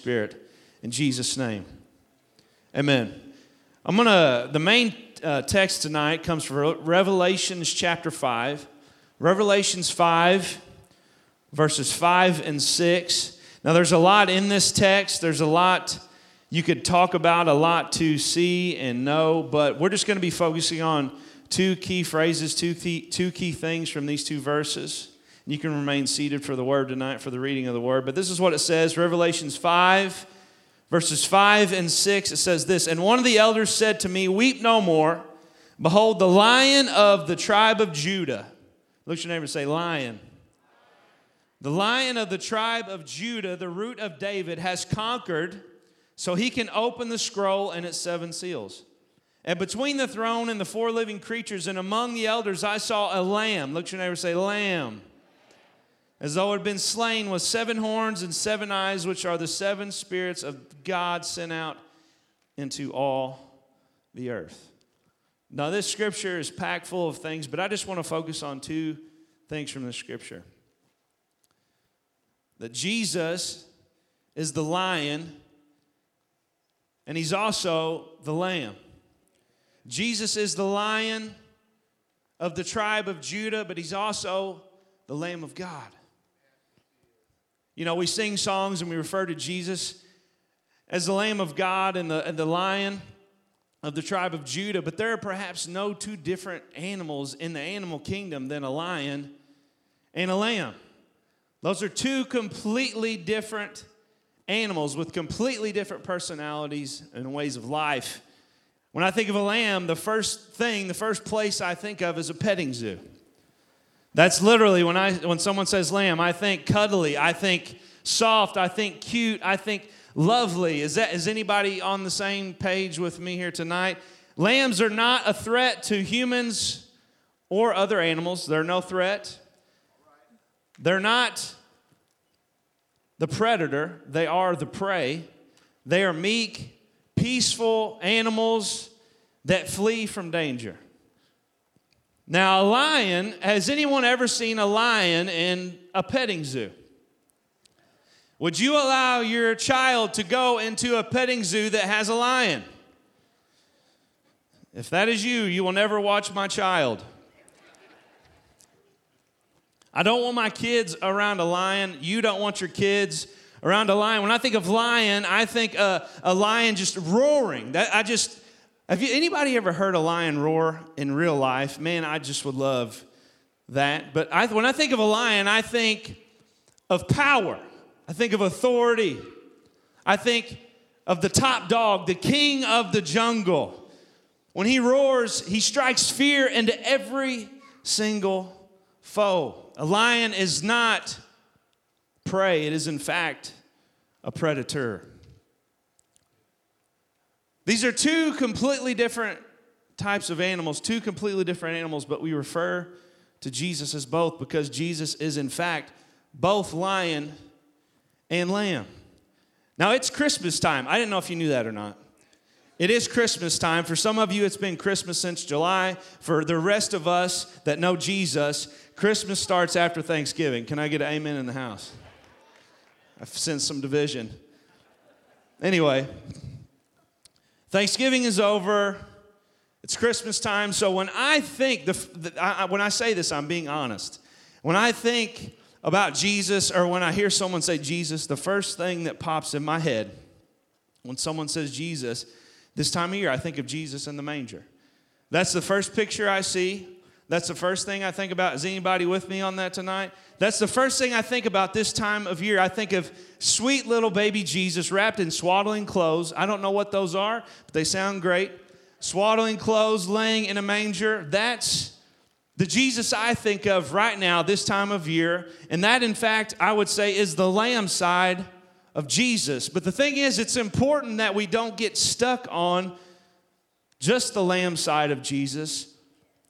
Spirit. In Jesus' name. Amen. I'm going to, the main uh, text tonight comes from Revelations chapter 5. Revelations 5, verses 5 and 6. Now, there's a lot in this text. There's a lot you could talk about, a lot to see and know, but we're just going to be focusing on two key phrases, two key, two key things from these two verses. You can remain seated for the word tonight, for the reading of the word. But this is what it says Revelations 5, verses 5 and 6. It says this And one of the elders said to me, Weep no more. Behold, the lion of the tribe of Judah. Look at your neighbor and say, Lion. The lion of the tribe of Judah, the root of David, has conquered, so he can open the scroll and its seven seals. And between the throne and the four living creatures and among the elders, I saw a lamb. Look at your neighbor say, Lamb as though it had been slain with seven horns and seven eyes, which are the seven spirits of God sent out into all the earth. Now, this scripture is packed full of things, but I just want to focus on two things from the scripture that Jesus is the lion, and he's also the lamb. Jesus is the lion of the tribe of Judah, but he's also the Lamb of God. You know, we sing songs and we refer to Jesus as the Lamb of God and the, and the Lion of the tribe of Judah, but there are perhaps no two different animals in the animal kingdom than a lion and a lamb. Those are two completely different animals with completely different personalities and ways of life. When I think of a lamb, the first thing, the first place I think of is a petting zoo. That's literally when I when someone says lamb, I think cuddly, I think soft, I think cute, I think lovely. Is that is anybody on the same page with me here tonight? Lambs are not a threat to humans or other animals. They're no threat. They're not the predator, they are the prey. They are meek, peaceful animals that flee from danger. Now, a lion, has anyone ever seen a lion in a petting zoo? Would you allow your child to go into a petting zoo that has a lion? If that is you, you will never watch my child. I don't want my kids around a lion. You don't want your kids around a lion. When I think of lion, I think uh, a lion just roaring. That I just have you anybody ever heard a lion roar in real life? Man, I just would love that. But I, when I think of a lion, I think of power. I think of authority. I think of the top dog, the king of the jungle. When he roars, he strikes fear into every single foe. A lion is not prey, it is in fact a predator. These are two completely different types of animals, two completely different animals, but we refer to Jesus as both because Jesus is, in fact, both lion and lamb. Now, it's Christmas time. I didn't know if you knew that or not. It is Christmas time. For some of you, it's been Christmas since July. For the rest of us that know Jesus, Christmas starts after Thanksgiving. Can I get an amen in the house? I've sensed some division. Anyway, Thanksgiving is over. It's Christmas time. So when I think, the, the I, when I say this, I'm being honest. When I think about Jesus or when I hear someone say Jesus, the first thing that pops in my head when someone says Jesus, this time of year, I think of Jesus in the manger. That's the first picture I see. That's the first thing I think about. Is anybody with me on that tonight? That's the first thing I think about this time of year. I think of sweet little baby Jesus wrapped in swaddling clothes. I don't know what those are, but they sound great. Swaddling clothes, laying in a manger. That's the Jesus I think of right now, this time of year. And that, in fact, I would say is the lamb side of Jesus. But the thing is, it's important that we don't get stuck on just the lamb side of Jesus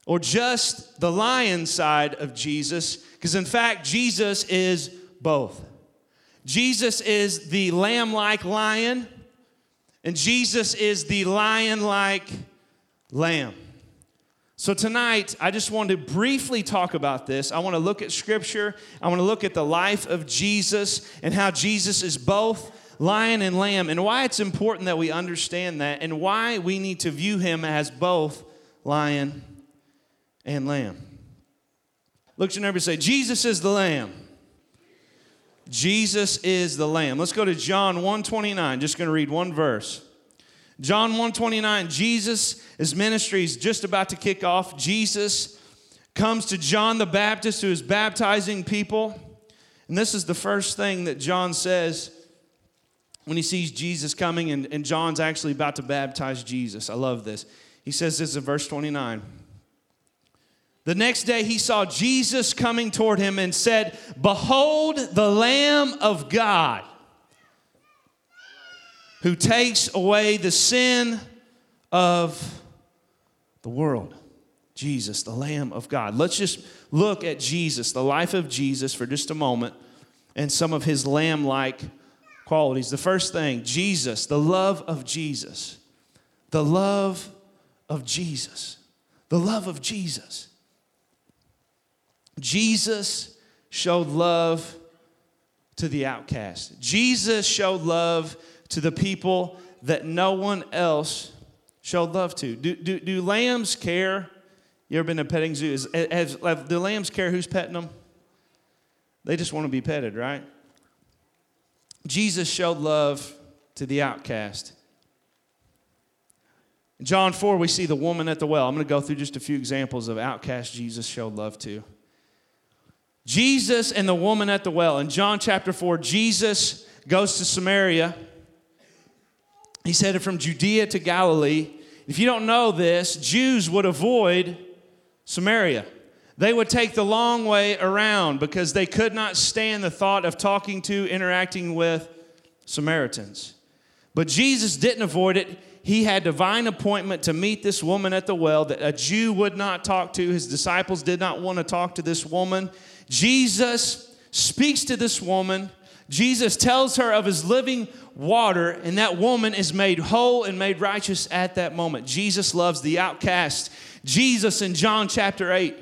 or just the lion side of Jesus, because in fact, Jesus is both. Jesus is the lamb like lion, and Jesus is the lion like lamb. So, tonight, I just want to briefly talk about this. I want to look at scripture. I want to look at the life of Jesus and how Jesus is both lion and lamb, and why it's important that we understand that, and why we need to view him as both lion and lamb. Look at your neighbor and say, Jesus is the lamb. Jesus is the lamb. Let's go to John 129. Just going to read one verse. John 129, Jesus, his ministry is just about to kick off. Jesus comes to John the Baptist who is baptizing people. And this is the first thing that John says when he sees Jesus coming, and, and John's actually about to baptize Jesus. I love this. He says this in verse 29. The next day he saw Jesus coming toward him and said, Behold the Lamb of God who takes away the sin of the world. Jesus, the Lamb of God. Let's just look at Jesus, the life of Jesus, for just a moment, and some of his lamb like qualities. The first thing, Jesus, the love of Jesus. The love of Jesus. The love of Jesus. Jesus showed love to the outcast. Jesus showed love to the people that no one else showed love to. Do, do, do lambs care? You ever been to a petting zoo? Is, has, do lambs care who's petting them? They just want to be petted, right? Jesus showed love to the outcast. In John 4, we see the woman at the well. I'm going to go through just a few examples of outcast Jesus showed love to. Jesus and the woman at the well. In John chapter 4, Jesus goes to Samaria He's headed from Judea to Galilee. If you don't know this, Jews would avoid Samaria. They would take the long way around because they could not stand the thought of talking to, interacting with Samaritans. But Jesus didn't avoid it. He had divine appointment to meet this woman at the well that a Jew would not talk to. His disciples did not want to talk to this woman. Jesus speaks to this woman. Jesus tells her of his living water, and that woman is made whole and made righteous at that moment. Jesus loves the outcast. Jesus in John chapter 8,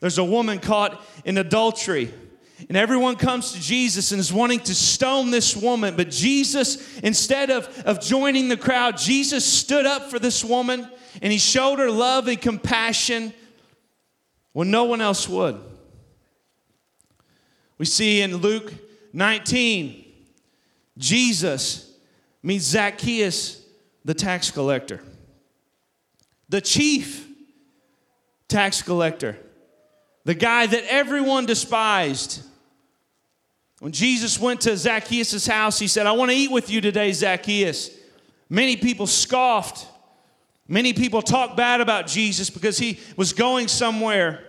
there's a woman caught in adultery. And everyone comes to Jesus and is wanting to stone this woman. But Jesus, instead of, of joining the crowd, Jesus stood up for this woman and he showed her love and compassion when no one else would. We see in Luke 19, Jesus meets Zacchaeus, the tax collector, the chief tax collector, the guy that everyone despised. When Jesus went to Zacchaeus' house, he said, I want to eat with you today, Zacchaeus. Many people scoffed. Many people talked bad about Jesus because he was going somewhere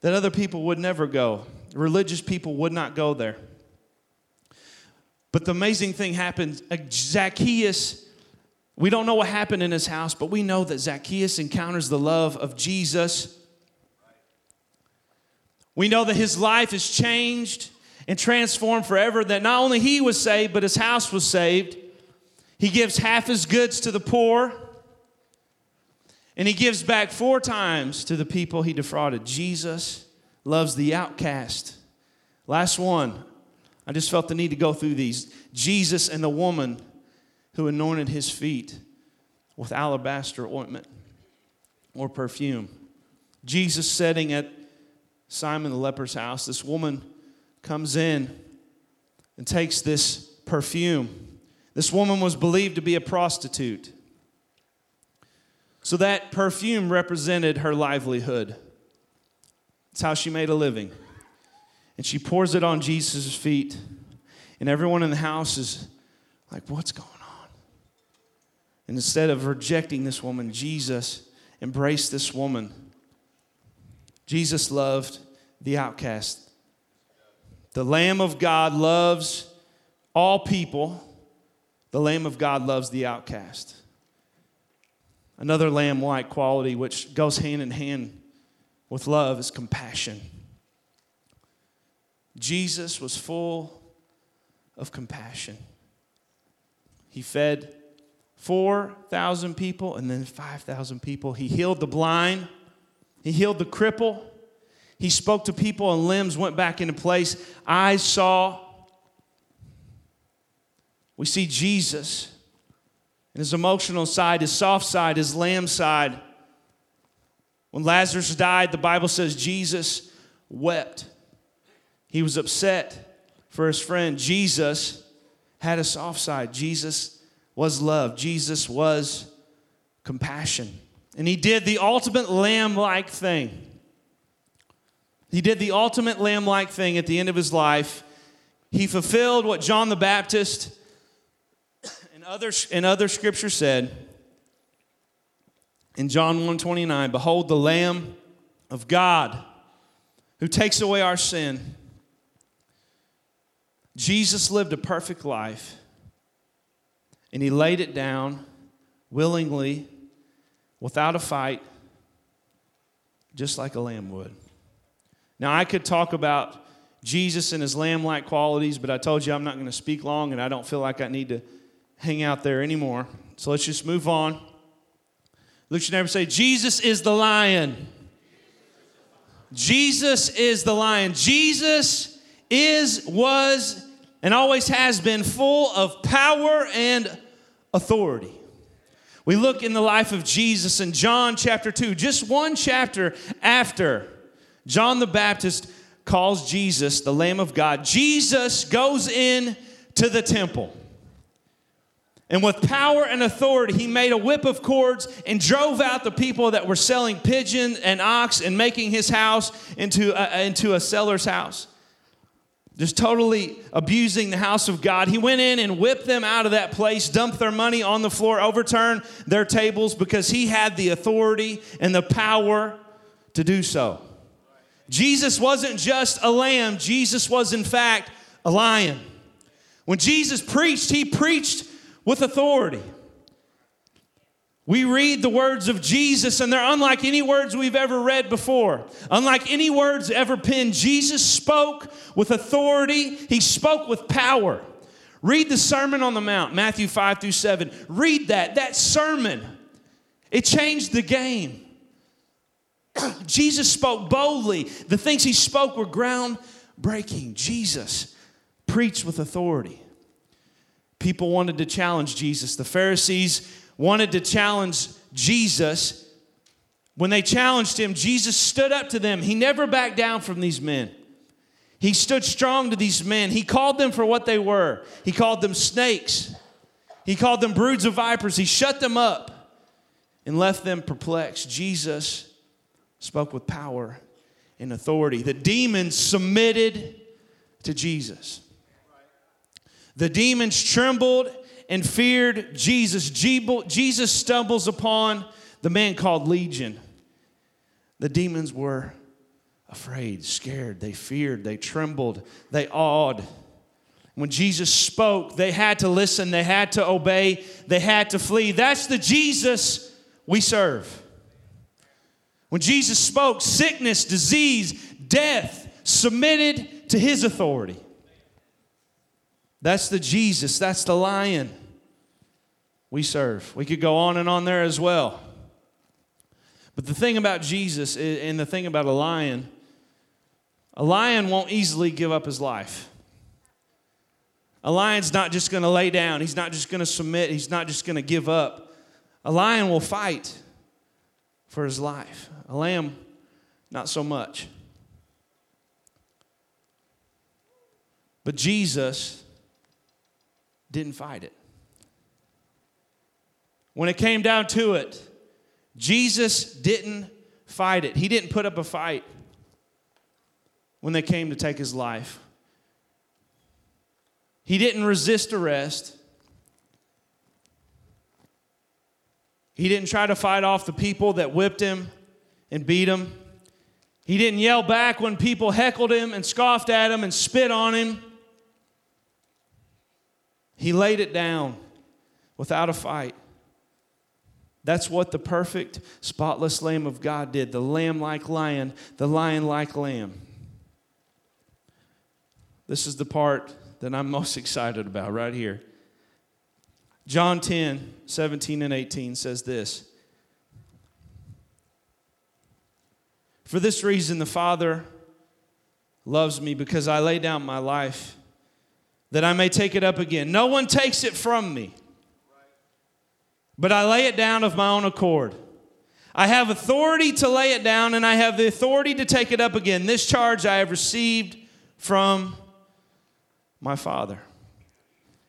that other people would never go. Religious people would not go there. But the amazing thing happened uh, Zacchaeus, we don't know what happened in his house, but we know that Zacchaeus encounters the love of Jesus. We know that his life is changed and transformed forever, that not only he was saved, but his house was saved. He gives half his goods to the poor, and he gives back four times to the people he defrauded. Jesus loves the outcast. Last one I just felt the need to go through these. Jesus and the woman who anointed his feet with alabaster ointment or perfume. Jesus sitting at Simon the leper's house. This woman comes in and takes this perfume. This woman was believed to be a prostitute. So that perfume represented her livelihood. It's how she made a living and she pours it on Jesus' feet. And everyone in the house is like, What's going on? And instead of rejecting this woman, Jesus embraced this woman. Jesus loved the outcast. The Lamb of God loves all people. The Lamb of God loves the outcast. Another lamb like quality, which goes hand in hand with love, is compassion. Jesus was full of compassion. He fed 4,000 people and then 5,000 people. He healed the blind, he healed the cripple. He spoke to people and limbs went back into place. Eyes saw. we see Jesus and his emotional side, his soft side, his lamb side. When Lazarus died, the Bible says Jesus wept. He was upset for his friend. Jesus had a soft side. Jesus was love. Jesus was compassion. And he did the ultimate lamb like thing. He did the ultimate lamb like thing at the end of his life. He fulfilled what John the Baptist and other, and other scripture said in John 129 Behold, the Lamb of God who takes away our sin. Jesus lived a perfect life and he laid it down willingly without a fight, just like a lamb would. Now, I could talk about Jesus and his lamb like qualities, but I told you I'm not going to speak long, and I don't feel like I need to hang out there anymore. So let's just move on. Look your neighbor say, Jesus is the lion. Jesus is the lion. Jesus is, was, and always has been full of power and authority. We look in the life of Jesus in John chapter 2, just one chapter after John the Baptist calls Jesus the Lamb of God. Jesus goes in to the temple. And with power and authority, he made a whip of cords and drove out the people that were selling pigeon and ox and making his house into a, into a seller's house just totally abusing the house of God. He went in and whipped them out of that place, dumped their money on the floor, overturned their tables because he had the authority and the power to do so. Jesus wasn't just a lamb, Jesus was, in fact, a lion. When Jesus preached, he preached with authority. We read the words of Jesus, and they're unlike any words we've ever read before, unlike any words ever penned. Jesus spoke with authority, he spoke with power. Read the Sermon on the Mount, Matthew 5 through 7. Read that. That sermon, it changed the game. Jesus spoke boldly. The things he spoke were groundbreaking. Jesus preached with authority. People wanted to challenge Jesus. The Pharisees wanted to challenge Jesus, when they challenged him, Jesus stood up to them. He never backed down from these men. He stood strong to these men. He called them for what they were. He called them snakes. He called them broods of vipers. He shut them up and left them perplexed. Jesus spoke with power and authority. The demons submitted to Jesus. The demons trembled and feared Jesus. Jesus stumbles upon the man called Legion. The demons were afraid, scared, they feared, they trembled, they awed. When Jesus spoke, they had to listen, they had to obey, they had to flee. That's the Jesus we serve. When Jesus spoke, sickness, disease, death submitted to his authority. That's the Jesus, that's the lion we serve. We could go on and on there as well. But the thing about Jesus and the thing about a lion, a lion won't easily give up his life. A lion's not just going to lay down, he's not just going to submit, he's not just going to give up. A lion will fight for his life. A lamb, not so much. But Jesus didn't fight it. When it came down to it, Jesus didn't fight it. He didn't put up a fight when they came to take his life. He didn't resist arrest. He didn't try to fight off the people that whipped him and beat him. He didn't yell back when people heckled him and scoffed at him and spit on him. He laid it down without a fight. That's what the perfect, spotless Lamb of God did the lamb like lion, the lion like lamb. This is the part that I'm most excited about right here. John 10, 17 and 18 says this For this reason, the Father loves me because I lay down my life that I may take it up again. No one takes it from me, but I lay it down of my own accord. I have authority to lay it down, and I have the authority to take it up again. This charge I have received from my Father.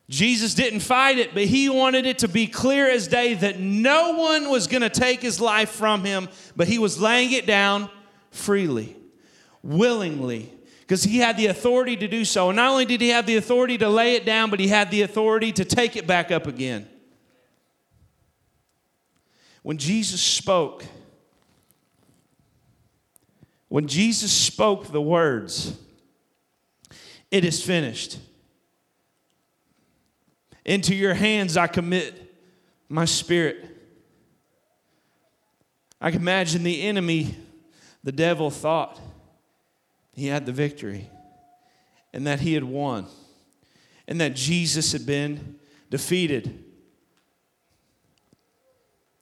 Jesus didn't fight it, but he wanted it to be clear as day that no one was going to take his life from him, but he was laying it down freely, willingly, because he had the authority to do so. And not only did he have the authority to lay it down, but he had the authority to take it back up again. When Jesus spoke, when Jesus spoke the words, it is finished. Into your hands I commit my spirit. I can imagine the enemy, the devil, thought he had the victory and that he had won and that Jesus had been defeated.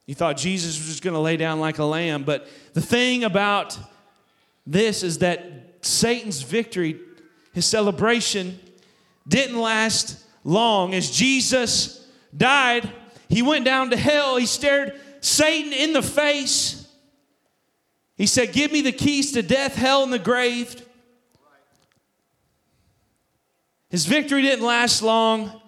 He thought Jesus was just going to lay down like a lamb. But the thing about this is that Satan's victory, his celebration, didn't last long. As Jesus died, he went down to hell. He stared Satan in the face. He said, Give me the keys to death, hell, and the grave. His victory didn't last long.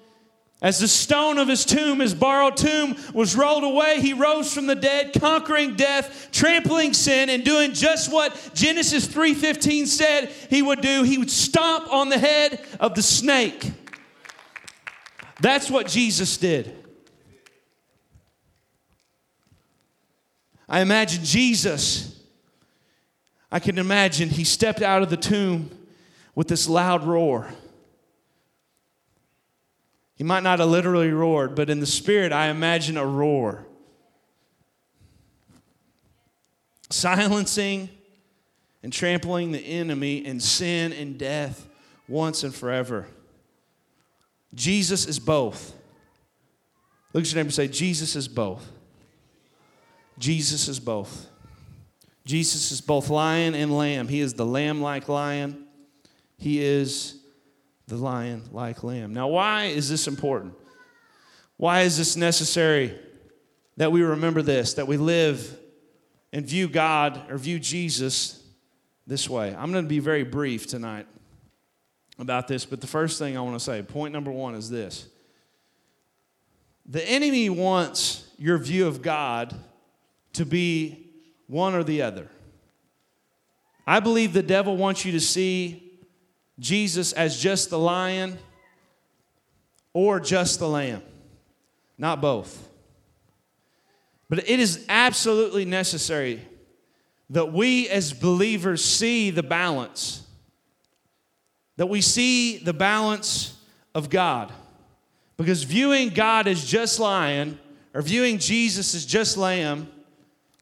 As the stone of his tomb, his borrowed tomb, was rolled away, he rose from the dead, conquering death, trampling sin, and doing just what Genesis 3:15 said he would do. He would stomp on the head of the snake. That's what Jesus did. I imagine Jesus. I can imagine he stepped out of the tomb with this loud roar. He might not have literally roared, but in the spirit, I imagine a roar. Silencing and trampling the enemy and sin and death once and forever. Jesus is both. Look at your neighbor and say, Jesus is both. Jesus is both. Jesus is both lion and lamb. He is the lamb like lion. He is the lion like lamb. Now, why is this important? Why is this necessary that we remember this, that we live and view God or view Jesus this way? I'm going to be very brief tonight about this, but the first thing I want to say, point number one, is this the enemy wants your view of God to be one or the other. I believe the devil wants you to see Jesus as just the lion or just the lamb, not both. But it is absolutely necessary that we as believers see the balance that we see the balance of God. Because viewing God as just lion or viewing Jesus as just lamb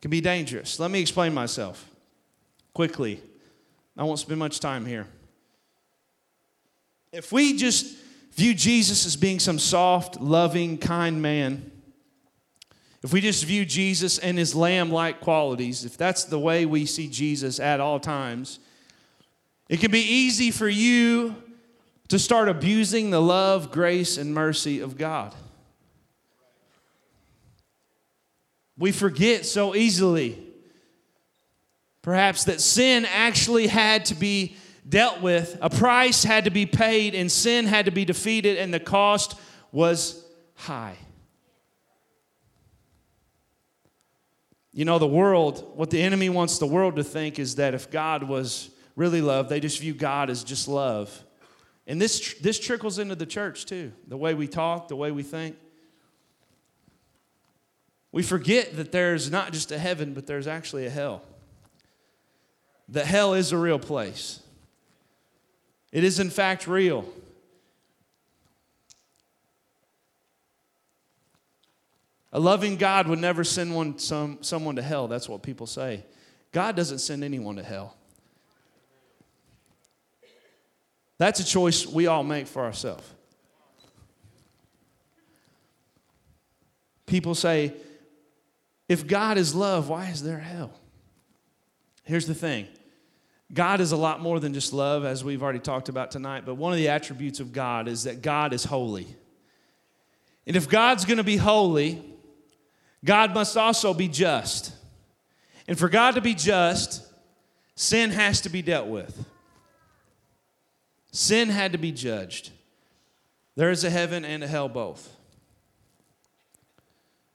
can be dangerous. Let me explain myself quickly. I won't spend much time here. If we just view Jesus as being some soft, loving, kind man, if we just view Jesus and his lamb like qualities, if that's the way we see Jesus at all times, it can be easy for you to start abusing the love, grace, and mercy of God. We forget so easily, perhaps, that sin actually had to be dealt with, a price had to be paid, and sin had to be defeated, and the cost was high. You know, the world, what the enemy wants the world to think is that if God was really love. They just view God as just love. And this, this trickles into the church too the way we talk, the way we think. We forget that there's not just a heaven, but there's actually a hell. That hell is a real place. It is, in fact, real. A loving God would never send one, some, someone to hell. That's what people say. God doesn't send anyone to hell. That's a choice we all make for ourselves. People say, if God is love, why is there hell? Here's the thing God is a lot more than just love, as we've already talked about tonight, but one of the attributes of God is that God is holy. And if God's going to be holy, God must also be just. And for God to be just, sin has to be dealt with. Sin had to be judged. There is a heaven and a hell both.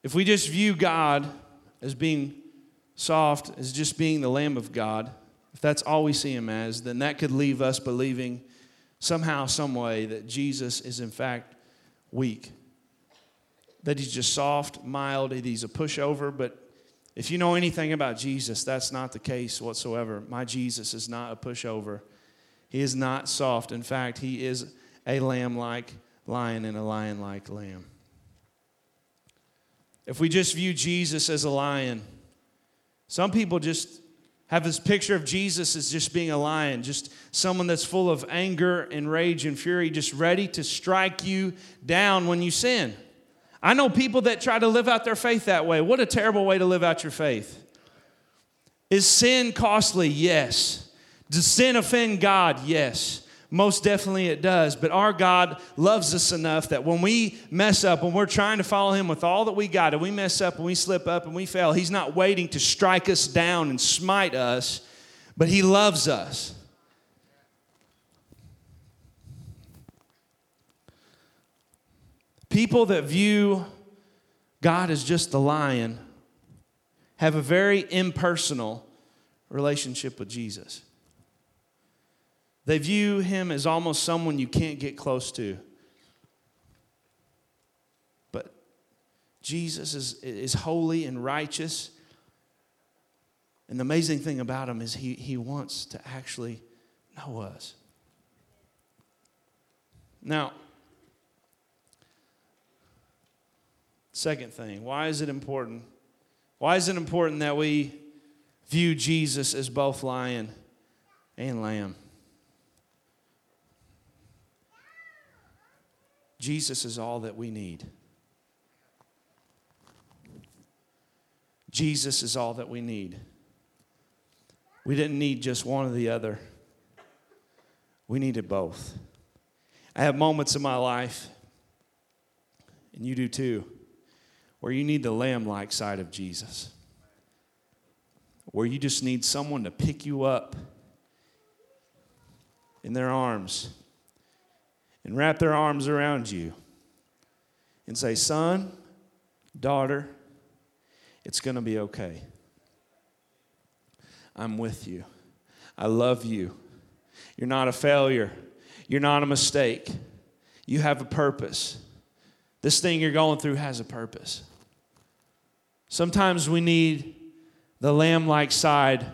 If we just view God as being soft, as just being the Lamb of God, if that's all we see him as, then that could leave us believing somehow, some way that Jesus is in fact weak. That he's just soft, mild, that he's a pushover. But if you know anything about Jesus, that's not the case whatsoever. My Jesus is not a pushover. He is not soft. In fact, he is a lamb like lion and a lion like lamb. If we just view Jesus as a lion, some people just have this picture of Jesus as just being a lion, just someone that's full of anger and rage and fury, just ready to strike you down when you sin. I know people that try to live out their faith that way. What a terrible way to live out your faith. Is sin costly? Yes. Does sin offend God? Yes. Most definitely it does. But our God loves us enough that when we mess up, when we're trying to follow Him with all that we got, and we mess up and we slip up and we fail, He's not waiting to strike us down and smite us, but He loves us. People that view God as just the lion have a very impersonal relationship with Jesus. They view him as almost someone you can't get close to. But Jesus is, is holy and righteous. And the amazing thing about him is he, he wants to actually know us. Now, second thing, why is it important? Why is it important that we view Jesus as both lion and lamb? Jesus is all that we need. Jesus is all that we need. We didn't need just one or the other, we needed both. I have moments in my life, and you do too, where you need the lamb like side of Jesus, where you just need someone to pick you up in their arms and wrap their arms around you and say, Son, daughter, it's going to be okay. I'm with you. I love you. You're not a failure. You're not a mistake. You have a purpose. This thing you're going through has a purpose. Sometimes we need the lamb like side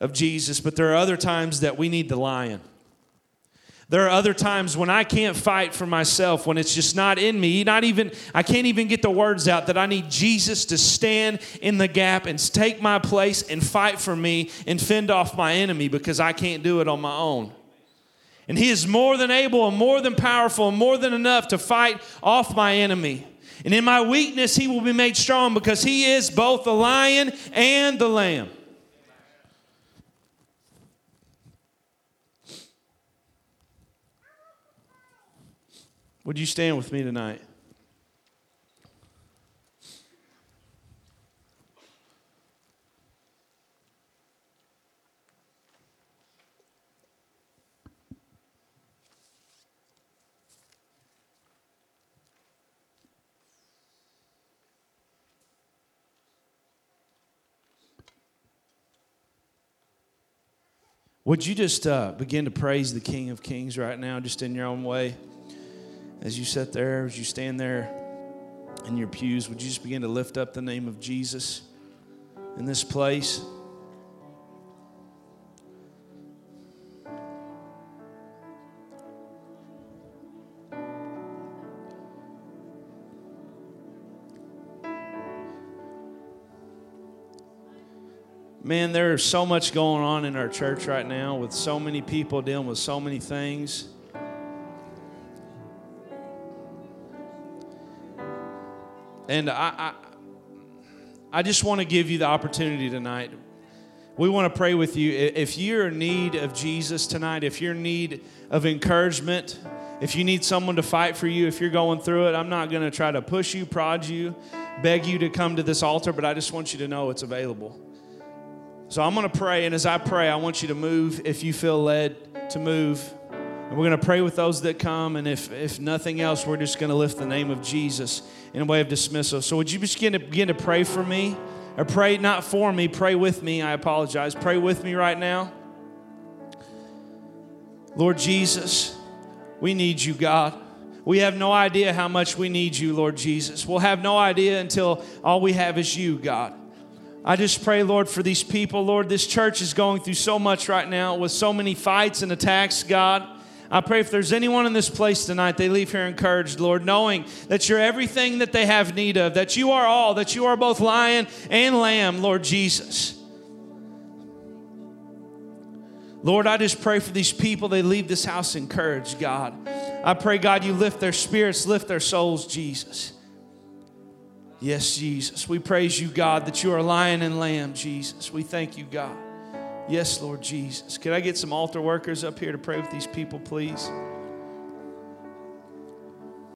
of Jesus, but there are other times that we need the lion. There are other times when I can't fight for myself, when it's just not in me. Not even I can't even get the words out that I need Jesus to stand in the gap and take my place and fight for me and fend off my enemy because I can't do it on my own. And he is more than able and more than powerful and more than enough to fight off my enemy. And in my weakness, he will be made strong because he is both the lion and the lamb. Would you stand with me tonight? Would you just uh, begin to praise the King of Kings right now, just in your own way? As you sit there, as you stand there in your pews, would you just begin to lift up the name of Jesus in this place? Man, there is so much going on in our church right now with so many people dealing with so many things. And I, I, I just want to give you the opportunity tonight. We want to pray with you. If you're in need of Jesus tonight, if you're in need of encouragement, if you need someone to fight for you, if you're going through it, I'm not going to try to push you, prod you, beg you to come to this altar, but I just want you to know it's available. So I'm going to pray, and as I pray, I want you to move if you feel led to move. And we're going to pray with those that come, and if, if nothing else, we're just going to lift the name of Jesus in a way of dismissal. So would you begin to, begin to pray for me? Or pray not for me, pray with me. I apologize. Pray with me right now. Lord Jesus, we need you, God. We have no idea how much we need you, Lord Jesus. We'll have no idea until all we have is you, God. I just pray, Lord, for these people. Lord, this church is going through so much right now with so many fights and attacks, God. I pray if there's anyone in this place tonight, they leave here encouraged, Lord, knowing that you're everything that they have need of, that you are all, that you are both lion and lamb, Lord Jesus. Lord, I just pray for these people, they leave this house encouraged, God. I pray, God, you lift their spirits, lift their souls, Jesus. Yes, Jesus. We praise you, God, that you are lion and lamb, Jesus. We thank you, God. Yes, Lord Jesus. Can I get some altar workers up here to pray with these people, please?